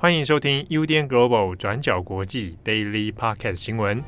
欢迎收听 UDN Global 转角国际 Daily Podcast 新闻。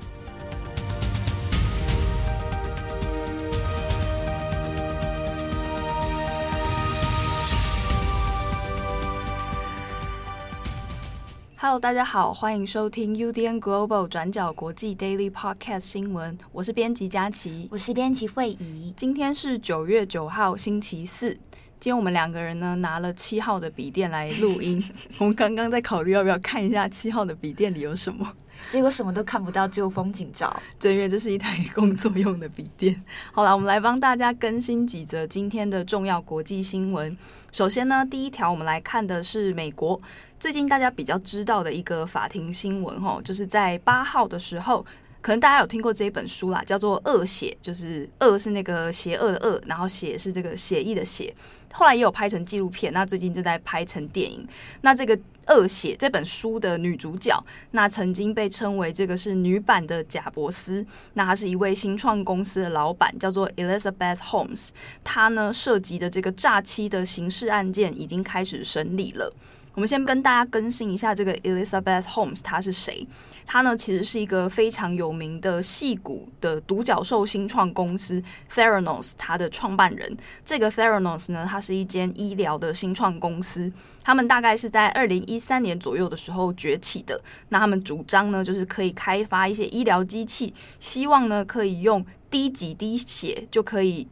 Hello，大家好，欢迎收听 UDN Global 转角国际 Daily Podcast 新闻。我是编辑佳琪，我是编辑惠仪。今天是九月九号，星期四。今天我们两个人呢，拿了七号的笔电来录音。我们刚刚在考虑要不要看一下七号的笔电里有什么，结果什么都看不到，只有风景照。正月这是一台工作用的笔电。好了，我们来帮大家更新几则今天的重要国际新闻。首先呢，第一条我们来看的是美国最近大家比较知道的一个法庭新闻，哦，就是在八号的时候。可能大家有听过这一本书啦，叫做《恶血》，就是“恶”是那个邪恶的“恶”，然后“血”是这个血意的“血”。后来也有拍成纪录片，那最近正在拍成电影。那这个《恶血》这本书的女主角，那曾经被称为这个是女版的贾伯斯。那她是一位新创公司的老板，叫做 Elizabeth Holmes。她呢涉及的这个诈欺的刑事案件已经开始审理了。我们先跟大家更新一下这个 Elizabeth Holmes，她是谁？她呢其实是一个非常有名的矽谷的独角兽新创公司 Theranos，它的创办人。这个 Theranos 呢，它是一间医疗的新创公司，他们大概是在二零一三年左右的时候崛起的。那他们主张呢，就是可以开发一些医疗机器，希望呢可以用滴几滴血就可以。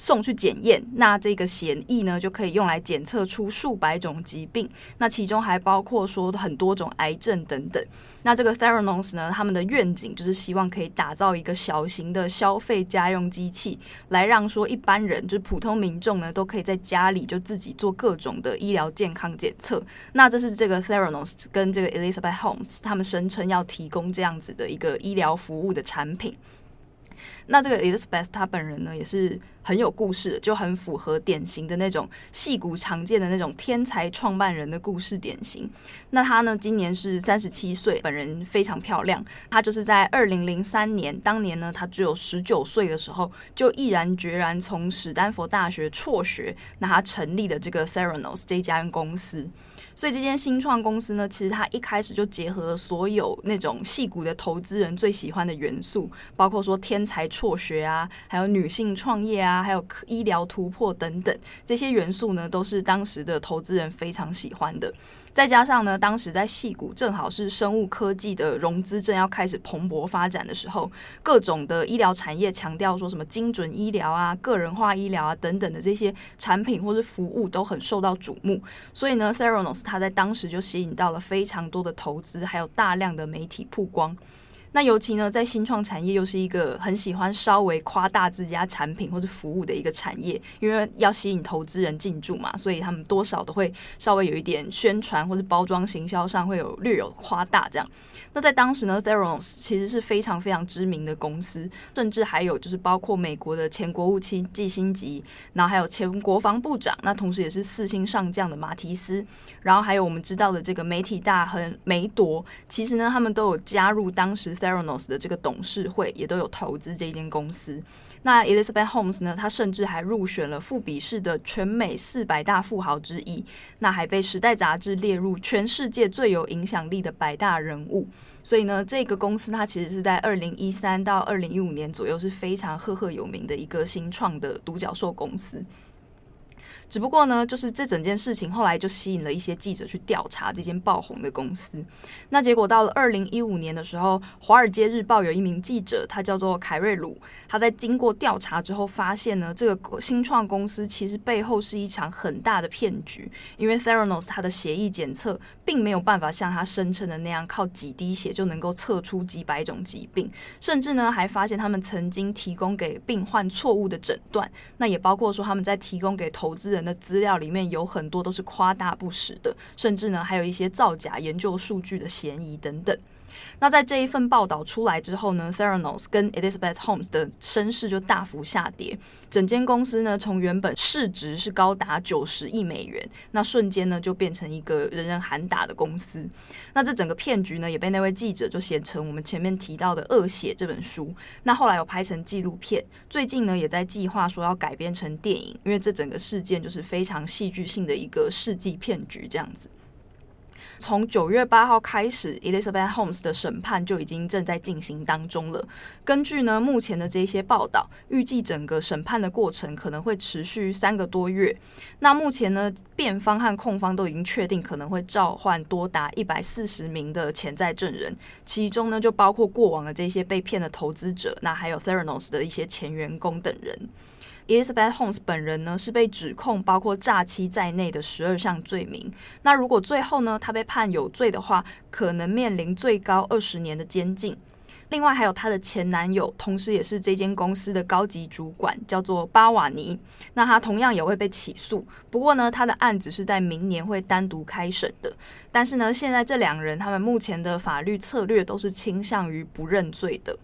送去检验，那这个血液呢就可以用来检测出数百种疾病，那其中还包括说很多种癌症等等。那这个 Theranos 呢，他们的愿景就是希望可以打造一个小型的消费家用机器，来让说一般人就是普通民众呢都可以在家里就自己做各种的医疗健康检测。那这是这个 Theranos 跟这个 Elizabeth Holmes 他们声称要提供这样子的一个医疗服务的产品。那这个 Elizabeth 她本人呢，也是很有故事，就很符合典型的那种戏骨常见的那种天才创办人的故事典型。那她呢，今年是三十七岁，本人非常漂亮。她就是在二零零三年，当年呢，她只有十九岁的时候，就毅然决然从史丹佛大学辍学，那她成立了这个 Theranos 这家公司。所以这间新创公司呢，其实它一开始就结合了所有那种戏骨的投资人最喜欢的元素，包括说天才辍学啊，还有女性创业啊，还有医疗突破等等，这些元素呢，都是当时的投资人非常喜欢的。再加上呢，当时在戏谷正好是生物科技的融资正要开始蓬勃发展的时候，各种的医疗产业强调说什么精准医疗啊、个人化医疗啊等等的这些产品或是服务都很受到瞩目，所以呢，Theranos 它在当时就吸引到了非常多的投资，还有大量的媒体曝光。那尤其呢，在新创产业又是一个很喜欢稍微夸大自家产品或者服务的一个产业，因为要吸引投资人进驻嘛，所以他们多少都会稍微有一点宣传或者包装行销上会有略有夸大这样。那在当时呢，Theranos 其实是非常非常知名的公司，甚至还有就是包括美国的前国务卿基辛吉，然后还有前国防部长，那同时也是四星上将的马提斯，然后还有我们知道的这个媒体大亨梅铎，其实呢，他们都有加入当时。Theranos 的这个董事会也都有投资这一间公司。那 Elizabeth Holmes 呢，她甚至还入选了富比士的全美四百大富豪之一，那还被时代杂志列入全世界最有影响力的百大人物。所以呢，这个公司它其实是在二零一三到二零一五年左右是非常赫赫有名的一个新创的独角兽公司。只不过呢，就是这整件事情后来就吸引了一些记者去调查这间爆红的公司。那结果到了二零一五年的时候，《华尔街日报》有一名记者，他叫做凯瑞鲁，他在经过调查之后发现呢，这个新创公司其实背后是一场很大的骗局。因为 Theranos 它的血液检测并没有办法像他声称的那样靠几滴血就能够测出几百种疾病，甚至呢还发现他们曾经提供给病患错误的诊断。那也包括说他们在提供给投资人。的资料里面有很多都是夸大不实的，甚至呢还有一些造假研究数据的嫌疑等等。那在这一份报道出来之后呢，Theranos 跟 Elizabeth Holmes 的声势就大幅下跌。整间公司呢，从原本市值是高达九十亿美元，那瞬间呢就变成一个人人喊打的公司。那这整个骗局呢，也被那位记者就写成我们前面提到的《恶血》这本书。那后来有拍成纪录片，最近呢也在计划说要改编成电影，因为这整个事件就是非常戏剧性的一个世纪骗局这样子。从九月八号开始，Elizabeth Holmes 的审判就已经正在进行当中了。根据呢目前的这些报道，预计整个审判的过程可能会持续三个多月。那目前呢，辩方和控方都已经确定可能会召唤多达一百四十名的潜在证人，其中呢就包括过往的这些被骗的投资者，那还有 Theranos 的一些前员工等人。Elizabeth Holmes 本人呢是被指控包括诈欺在内的十二项罪名。那如果最后呢他被判有罪的话，可能面临最高二十年的监禁。另外还有她的前男友，同时也是这间公司的高级主管，叫做巴瓦尼。那他同样也会被起诉，不过呢他的案子是在明年会单独开审的。但是呢现在这两人他们目前的法律策略都是倾向于不认罪的。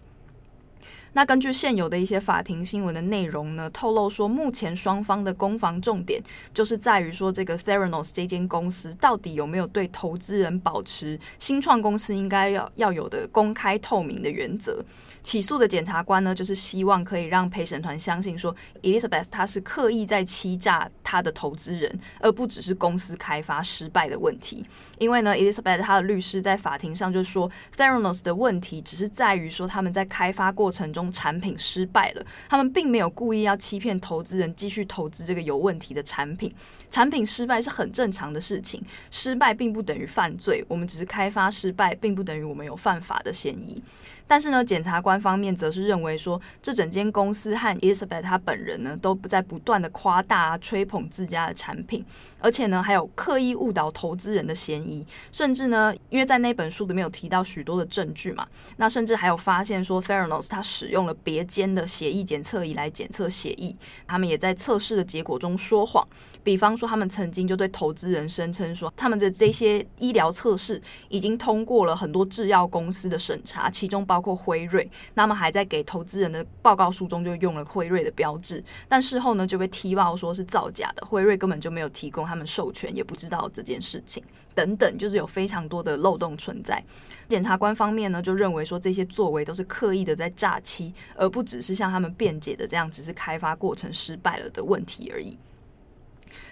那根据现有的一些法庭新闻的内容呢，透露说，目前双方的攻防重点就是在于说，这个 Theranos 这间公司到底有没有对投资人保持新创公司应该要要有的公开透明的原则。起诉的检察官呢，就是希望可以让陪审团相信说，Elizabeth 她是刻意在欺诈他的投资人，而不只是公司开发失败的问题。因为呢，Elizabeth 她的律师在法庭上就说，Theranos 的问题只是在于说他们在开发过程中。产品失败了，他们并没有故意要欺骗投资人继续投资这个有问题的产品。产品失败是很正常的事情，失败并不等于犯罪。我们只是开发失败，并不等于我们有犯法的嫌疑。但是呢，检察官方面则是认为说，这整间公司和 Elizabeth 她本人呢，都不在不断的夸大、吹捧自家的产品，而且呢，还有刻意误导投资人的嫌疑。甚至呢，因为在那本书里面有提到许多的证据嘛，那甚至还有发现说 f e r a n o s 他使用用了别间的血液检测仪来检测血液，他们也在测试的结果中说谎。比方说，他们曾经就对投资人声称说，他们的这些医疗测试已经通过了很多制药公司的审查，其中。包括辉瑞，那么还在给投资人的报告书中就用了辉瑞的标志，但事后呢就被踢爆说是造假的，辉瑞根本就没有提供他们授权，也不知道这件事情等等，就是有非常多的漏洞存在。检察官方面呢就认为说这些作为都是刻意的在诈欺，而不只是像他们辩解的这样，只是开发过程失败了的问题而已。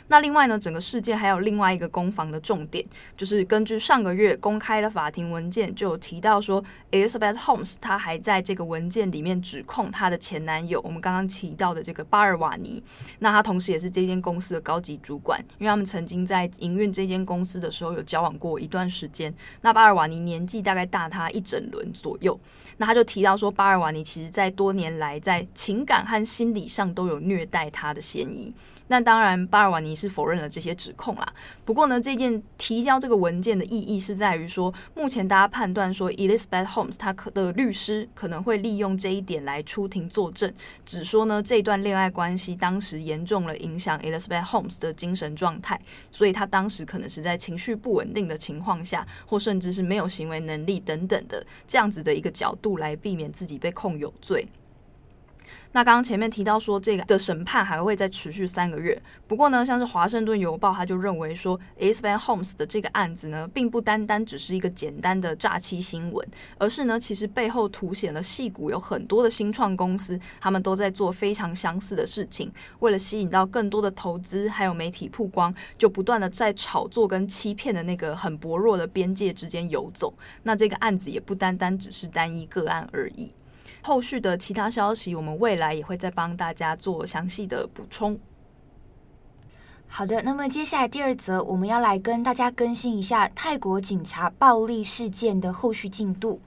那另外呢，整个事件还有另外一个攻防的重点，就是根据上个月公开的法庭文件，就有提到说，Elizabeth Holmes 她还在这个文件里面指控她的前男友，我们刚刚提到的这个巴尔瓦尼，那他同时也是这间公司的高级主管，因为他们曾经在营运这间公司的时候有交往过一段时间。那巴尔瓦尼年纪大概大他一整轮左右，那他就提到说，巴尔瓦尼其实在多年来在情感和心理上都有虐待他的嫌疑。那当然，巴尔瓦尼。是否认了这些指控啦。不过呢，这件提交这个文件的意义是在于说，目前大家判断说，Elizabeth Holmes 她可的律师可能会利用这一点来出庭作证，只说呢这段恋爱关系当时严重了影响 Elizabeth Holmes 的精神状态，所以她当时可能是在情绪不稳定的情况下，或甚至是没有行为能力等等的这样子的一个角度来避免自己被控有罪。那刚刚前面提到说，这个的审判还会再持续三个月。不过呢，像是华盛顿邮报，他就认为说，Elizabeth Holmes 的这个案子呢，并不单单只是一个简单的诈欺新闻，而是呢，其实背后凸显了戏骨有很多的新创公司，他们都在做非常相似的事情，为了吸引到更多的投资，还有媒体曝光，就不断的在炒作跟欺骗的那个很薄弱的边界之间游走。那这个案子也不单单只是单一个案而已。后续的其他消息，我们未来也会再帮大家做详细的补充。好的，那么接下来第二则，我们要来跟大家更新一下泰国警察暴力事件的后续进度。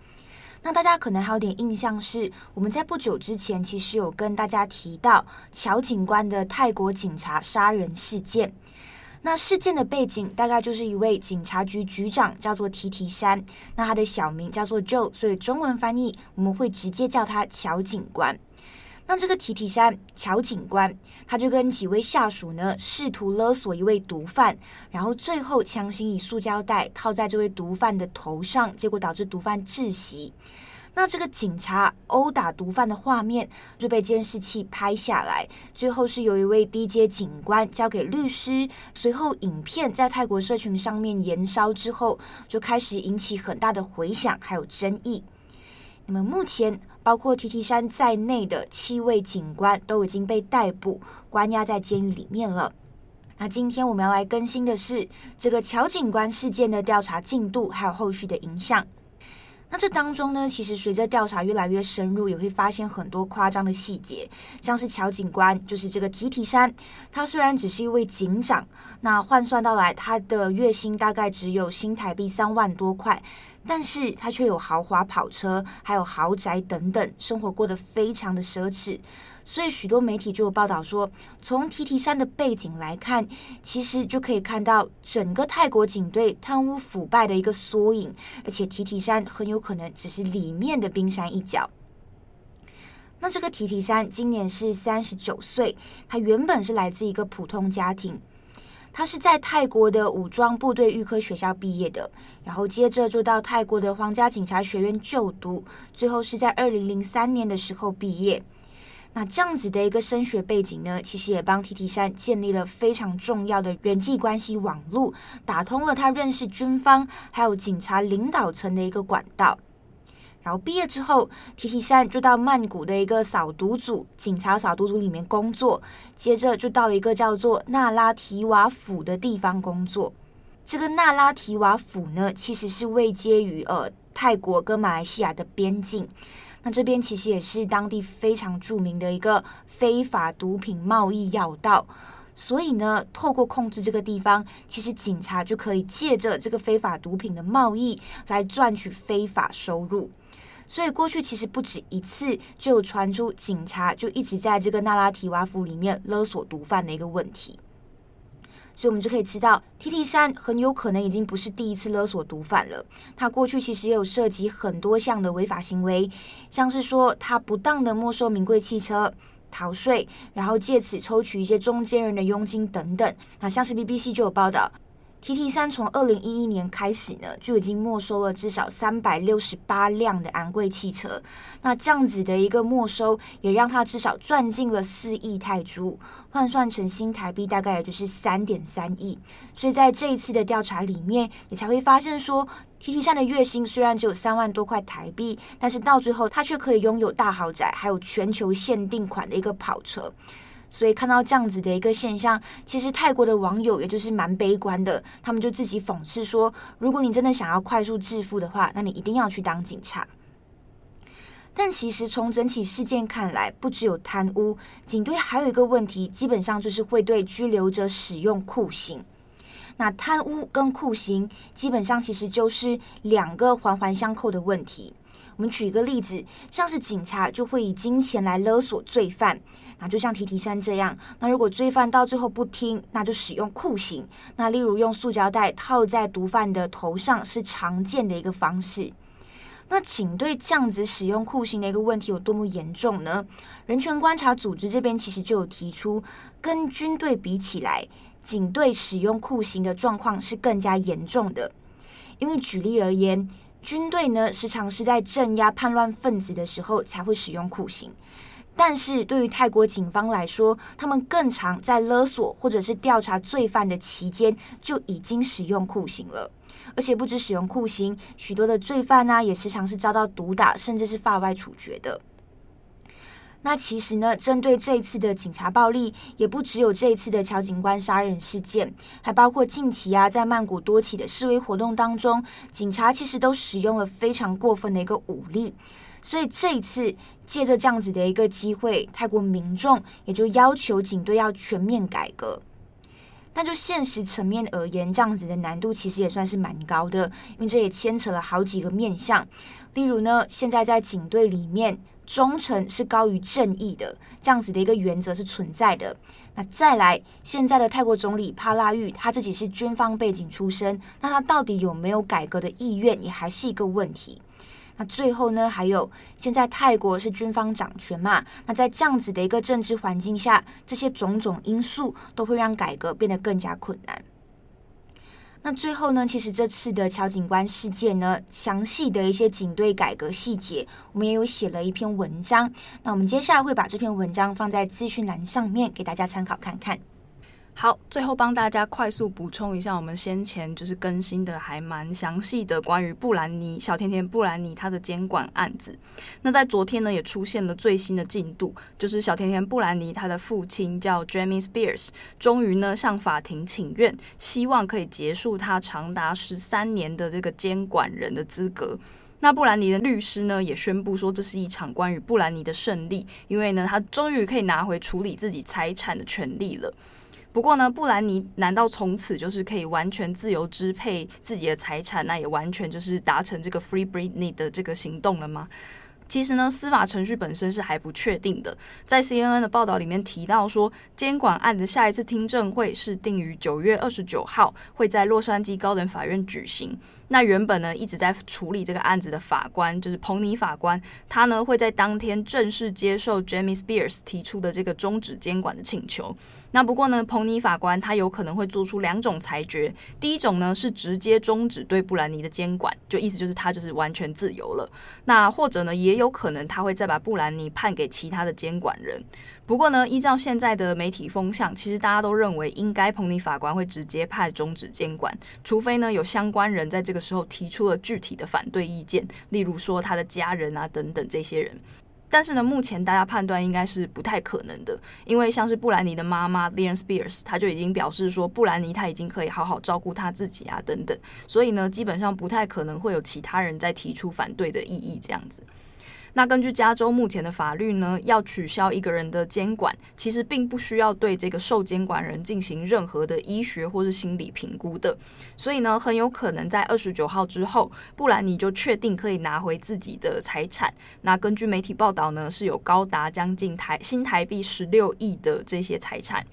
那大家可能还有点印象是，我们在不久之前其实有跟大家提到乔警官的泰国警察杀人事件。那事件的背景大概就是一位警察局局长叫做提提山，那他的小名叫做 Joe，所以中文翻译我们会直接叫他乔警官。那这个提提山乔警官，他就跟几位下属呢试图勒索一位毒贩，然后最后强行以塑胶袋套在这位毒贩的头上，结果导致毒贩窒息。那这个警察殴打毒贩的画面就被监视器拍下来，最后是由一位低阶警官交给律师。随后，影片在泰国社群上面延烧之后，就开始引起很大的回响还有争议。那么目前，包括提提山在内的七位警官都已经被逮捕，关押在监狱里面了。那今天我们要来更新的是这个乔警官事件的调查进度，还有后续的影响。那这当中呢，其实随着调查越来越深入，也会发现很多夸张的细节，像是乔警官，就是这个提提山，他虽然只是一位警长，那换算到来，他的月薪大概只有新台币三万多块，但是他却有豪华跑车，还有豪宅等等，生活过得非常的奢侈。所以许多媒体就有报道说，从提提山的背景来看，其实就可以看到整个泰国警队贪污腐败的一个缩影，而且提提山很有可能只是里面的冰山一角。那这个提提山今年是三十九岁，他原本是来自一个普通家庭，他是在泰国的武装部队预科学校毕业的，然后接着就到泰国的皇家警察学院就读，最后是在二零零三年的时候毕业。那这样子的一个升学背景呢，其实也帮提提山建立了非常重要的人际关系网络，打通了他认识军方还有警察领导层的一个管道。然后毕业之后，提提山就到曼谷的一个扫毒组警察扫毒组里面工作，接着就到一个叫做纳拉提瓦府的地方工作。这个纳拉提瓦府呢，其实是位接于呃泰国跟马来西亚的边境。那这边其实也是当地非常著名的一个非法毒品贸易要道，所以呢，透过控制这个地方，其实警察就可以借着这个非法毒品的贸易来赚取非法收入。所以过去其实不止一次就传出警察就一直在这个纳拉提瓦府里面勒索毒贩的一个问题。所以，我们就可以知道，，T T 山很有可能已经不是第一次勒索毒贩了。他过去其实也有涉及很多项的违法行为，像是说他不当的没收名贵汽车、逃税，然后借此抽取一些中间人的佣金等等。那像是 BBC 就有报道。TT 三从二零一一年开始呢，就已经没收了至少三百六十八辆的昂贵汽车。那这样子的一个没收，也让他至少赚进了四亿泰铢，换算成新台币大概也就是三点三亿。所以在这一次的调查里面，你才会发现说，，TT 三的月薪虽然只有三万多块台币，但是到最后他却可以拥有大豪宅，还有全球限定款的一个跑车。所以看到这样子的一个现象，其实泰国的网友也就是蛮悲观的，他们就自己讽刺说：如果你真的想要快速致富的话，那你一定要去当警察。但其实从整起事件看来，不只有贪污，警队还有一个问题，基本上就是会对拘留者使用酷刑。那贪污跟酷刑，基本上其实就是两个环环相扣的问题。我们举一个例子，像是警察就会以金钱来勒索罪犯，那就像提提山这样。那如果罪犯到最后不听，那就使用酷刑。那例如用塑胶袋套在毒贩的头上，是常见的一个方式。那警队这样子使用酷刑的一个问题有多么严重呢？人权观察组织这边其实就有提出，跟军队比起来，警队使用酷刑的状况是更加严重的。因为举例而言，军队呢，时常是在镇压叛乱分子的时候才会使用酷刑，但是对于泰国警方来说，他们更常在勒索或者是调查罪犯的期间就已经使用酷刑了，而且不止使用酷刑，许多的罪犯呢、也时常是遭到毒打，甚至是法外处决的。那其实呢，针对这一次的警察暴力，也不只有这一次的乔警官杀人事件，还包括近期啊，在曼谷多起的示威活动当中，警察其实都使用了非常过分的一个武力。所以这一次借着这样子的一个机会，泰国民众也就要求警队要全面改革。但就现实层面而言，这样子的难度其实也算是蛮高的，因为这也牵扯了好几个面向。例如呢，现在在警队里面。忠诚是高于正义的，这样子的一个原则是存在的。那再来，现在的泰国总理帕拉育他自己是军方背景出身，那他到底有没有改革的意愿，也还是一个问题。那最后呢，还有现在泰国是军方掌权嘛？那在这样子的一个政治环境下，这些种种因素都会让改革变得更加困难。那最后呢，其实这次的乔警官事件呢，详细的一些警队改革细节，我们也有写了一篇文章。那我们接下来会把这篇文章放在资讯栏上面，给大家参考看看。好，最后帮大家快速补充一下，我们先前就是更新的还蛮详细的关于布兰妮小甜甜布兰妮她的监管案子。那在昨天呢，也出现了最新的进度，就是小甜甜布兰妮她的父亲叫 Jamie Spears，终于呢向法庭请愿，希望可以结束他长达十三年的这个监管人的资格。那布兰妮的律师呢也宣布说，这是一场关于布兰妮的胜利，因为呢他终于可以拿回处理自己财产的权利了。不过呢，布兰妮难道从此就是可以完全自由支配自己的财产？那也完全就是达成这个 Free Britney 的这个行动了吗？其实呢，司法程序本身是还不确定的。在 CNN 的报道里面提到说，监管案的下一次听证会是定于九月二十九号，会在洛杉矶高等法院举行。那原本呢，一直在处理这个案子的法官就是彭尼法官，他呢会在当天正式接受 Jamie Spears 提出的这个终止监管的请求。那不过呢，彭尼法官他有可能会做出两种裁决，第一种呢是直接终止对布兰妮的监管，就意思就是他就是完全自由了。那或者呢，也有可能他会再把布兰妮判给其他的监管人。不过呢，依照现在的媒体风向，其实大家都认为应该彭尼法官会直接判终止监管，除非呢有相关人在这个时候提出了具体的反对意见，例如说他的家人啊等等这些人。但是呢，目前大家判断应该是不太可能的，因为像是布兰妮的妈妈 Leon Spears，她就已经表示说，布兰妮她已经可以好好照顾她自己啊等等，所以呢，基本上不太可能会有其他人再提出反对的异议这样子。那根据加州目前的法律呢，要取消一个人的监管，其实并不需要对这个受监管人进行任何的医学或是心理评估的。所以呢，很有可能在二十九号之后，布兰妮就确定可以拿回自己的财产。那根据媒体报道呢，是有高达将近台新台币十六亿的这些财产。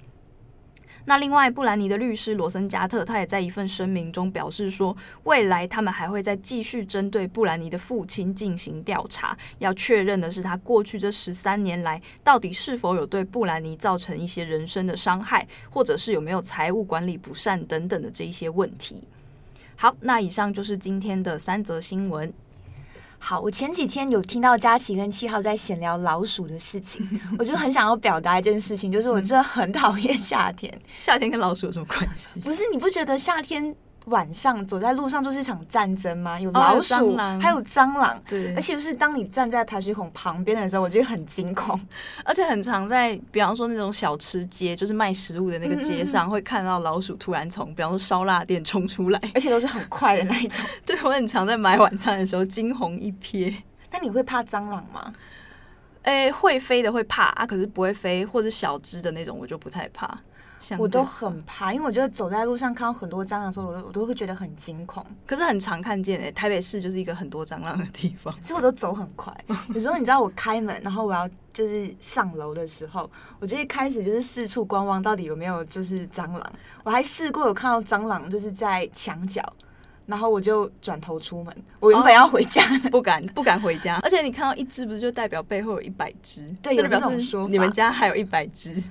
那另外，布兰妮的律师罗森加特，他也在一份声明中表示说，未来他们还会再继续针对布兰妮的父亲进行调查，要确认的是他过去这十三年来到底是否有对布兰妮造成一些人身的伤害，或者是有没有财务管理不善等等的这一些问题。好，那以上就是今天的三则新闻。好，我前几天有听到佳琪跟七号在闲聊老鼠的事情，我就很想要表达一件事情，就是我真的很讨厌夏天。夏天跟老鼠有什么关系？不是，你不觉得夏天？晚上走在路上就是一场战争吗？有老鼠，还有蟑螂。对，而且就是当你站在排水孔旁边的时候，我觉得很惊恐。而且很常在，比方说那种小吃街，就是卖食物的那个街上，嗯嗯会看到老鼠突然从，比方说烧腊店冲出来，而且都是很快的那一种。对，我很常在买晚餐的时候惊鸿一瞥。那你会怕蟑螂吗？诶、欸，会飞的会怕啊，可是不会飞或者小只的那种，我就不太怕。我都很怕，因为我觉得走在路上看到很多蟑螂的时候，我都我都会觉得很惊恐。可是很常看见诶、欸，台北市就是一个很多蟑螂的地方，所以我都走很快。有时候你知道我开门，然后我要就是上楼的时候，我就一开始就是四处观望，到底有没有就是蟑螂。我还试过有看到蟑螂就是在墙角，然后我就转头出门。我原本要回家，哦、不敢不敢回家。而且你看到一只，不是就代表背后有一百只？对，有这种说法，你们家还有一百只。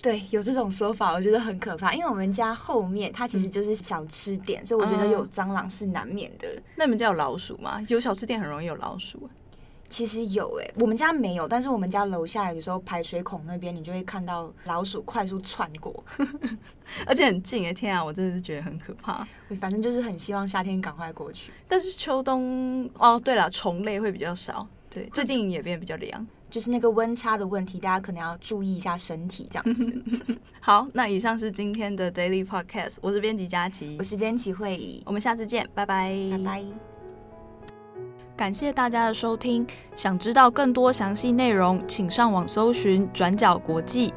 对，有这种说法，我觉得很可怕。因为我们家后面它其实就是小吃店，嗯、所以我觉得有蟑螂是难免的。那你们家有老鼠吗？有小吃店很容易有老鼠。其实有诶、欸，我们家没有，但是我们家楼下有时候排水孔那边，你就会看到老鼠快速窜过，而且很近诶、欸。天啊，我真的是觉得很可怕。反正就是很希望夏天赶快过去。但是秋冬哦，对了，虫类会比较少。对，最近也变得比较凉。就是那个温差的问题，大家可能要注意一下身体这样子。好，那以上是今天的 Daily Podcast，我是编辑佳琪，我是编辑会议，我们下次见，拜拜，拜拜。感谢大家的收听，想知道更多详细内容，请上网搜寻转角国际。